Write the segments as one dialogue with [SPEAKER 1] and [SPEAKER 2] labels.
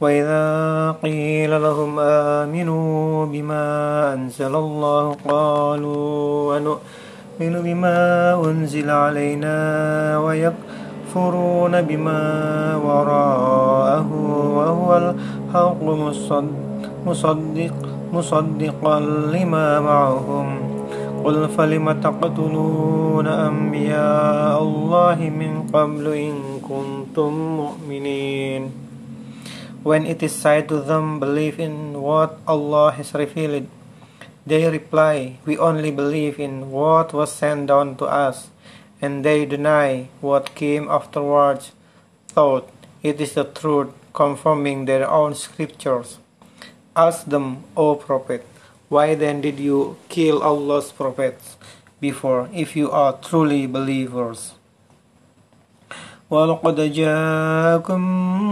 [SPEAKER 1] وإذا قيل لهم آمنوا بما أنزل الله قالوا ونؤمن بما أنزل علينا ويكفرون بما وراءه وهو الحق مصدق مصدقا لما معهم. قل فلم تقتلون أنبياء الله من قبل إن كنتم مؤمنين؟ When it is said to them, Believe in what Allah has revealed, they reply, We only believe in what was sent down to us, and they deny what came afterwards, thought it is the truth, confirming their own scriptures. Ask them, O Prophet, why then did you kill Allah's prophets before, if you are truly believers? ولقد جاءكم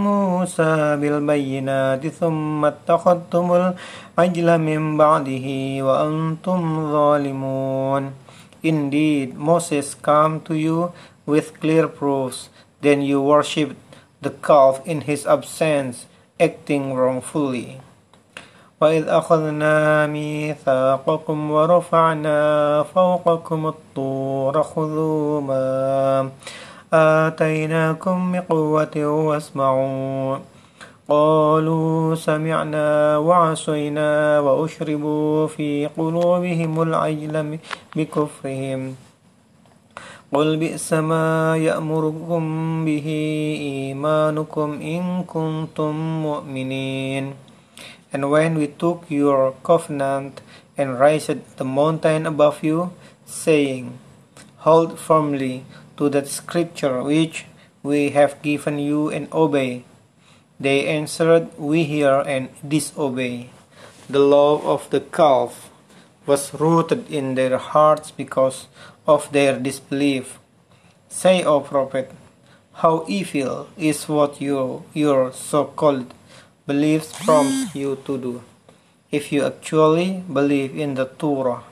[SPEAKER 1] موسى بالبينات ثم اتخذتم العجل من بعده وأنتم ظالمون. Indeed, Moses came to you with clear proofs, then you worshipped the calf in his absence, acting wrongfully. وإذ أخذنا ميثاقكم ورفعنا فوقكم الطور خذوا ما آتيناكم بقوة واسمعوا. قالوا سمعنا وعصينا وأشربوا في قلوبهم العجل بكفرهم. قل بئس ما يأمركم به إيمانكم إن كنتم مؤمنين. And when we took your covenant and raised the mountain above you, saying, Hold firmly to that scripture which we have given you and obey. They answered, We hear and disobey. The love of the calf was rooted in their hearts because of their disbelief. Say, O Prophet, how evil is what you, your so called beliefs prompts you to do, if you actually believe in the Torah.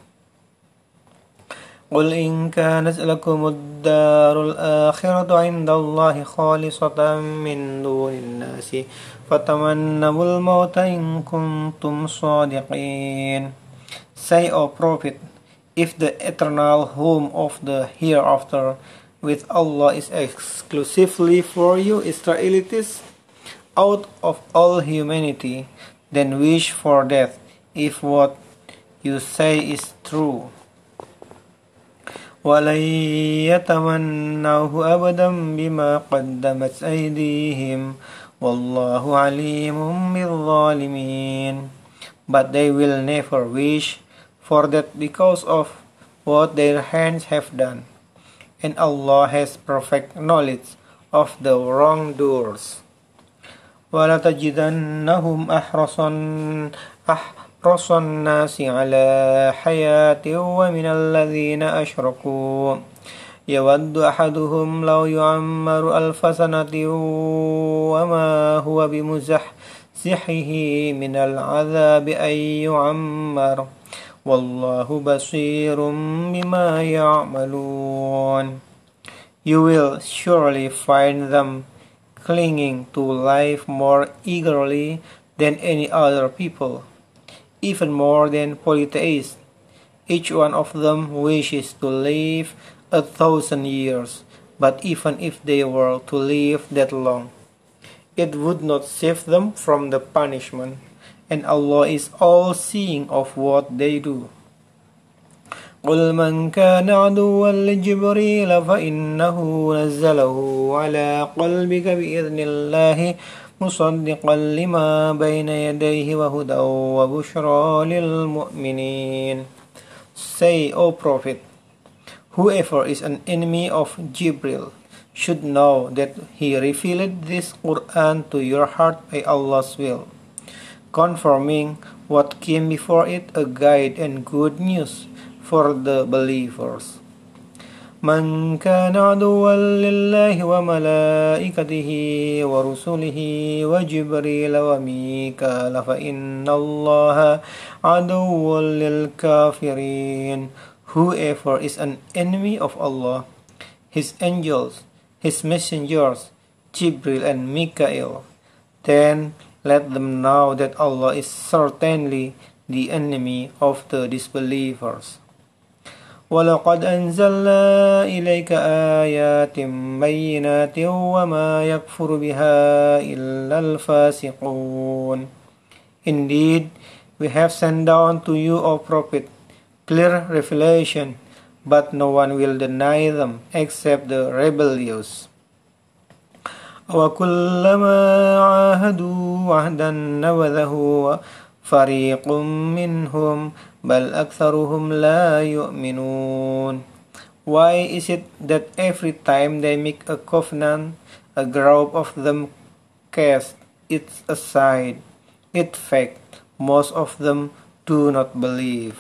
[SPEAKER 1] قل إن كانت لكم الدار الآخرة عند الله خالصة من دون الناس فتمنوا الموت إن كنتم صادقين Say, O Prophet, if the eternal home of the hereafter with Allah is exclusively for you Israelites out of all humanity, then wish for death if what you say is true. ولن يتمنوه أبدا بما قدمت أيديهم والله عليم بالظالمين But they will never wish for that because of what their hands have done. And Allah has perfect knowledge of the wrongdoers. ولتجدنهم أحرص أح حرص الناس على حياة ومن الذين أشركوا. يود أحدهم لو يعمر ألف سنة وما هو بمزحزحه من العذاب أن يعمر. والله بصير بما يعملون. You will surely find them clinging to life more eagerly than any other people. Even more than polytheists. Each one of them wishes to live a thousand years, but even if they were to live that long, it would not save them from the punishment, and Allah is all seeing of what they do. قل من كان عدوا لجبريل فإنه نزله على قلبك بإذن الله مصدقا لما بين يديه وهدى وبشرى للمؤمنين Say, O Prophet, whoever is an enemy of Jibril should know that he revealed this Quran to your heart by Allah's will, confirming what came before it a guide and good news for the believers. من كان عدوا لله وملائكته ورسله وجبريل وميكال فإن الله عدو للكافرين Whoever is an enemy of Allah, His angels, His messengers, Jibril and Mikael, then let them know that Allah is certainly the enemy of the disbelievers. ولقد أنزلنا إليك آيات بينات وما يكفر بها إلا الفاسقون Indeed, we have sent down to you, O Prophet, clear revelation, but no one will deny them except the rebellious. وكلما عاهدوا عهدا نبذه فريق منهم بل أكثرهم لا يؤمنون Why is it that every time they make a covenant, a group of them cast it aside? In fact, most of them do not believe.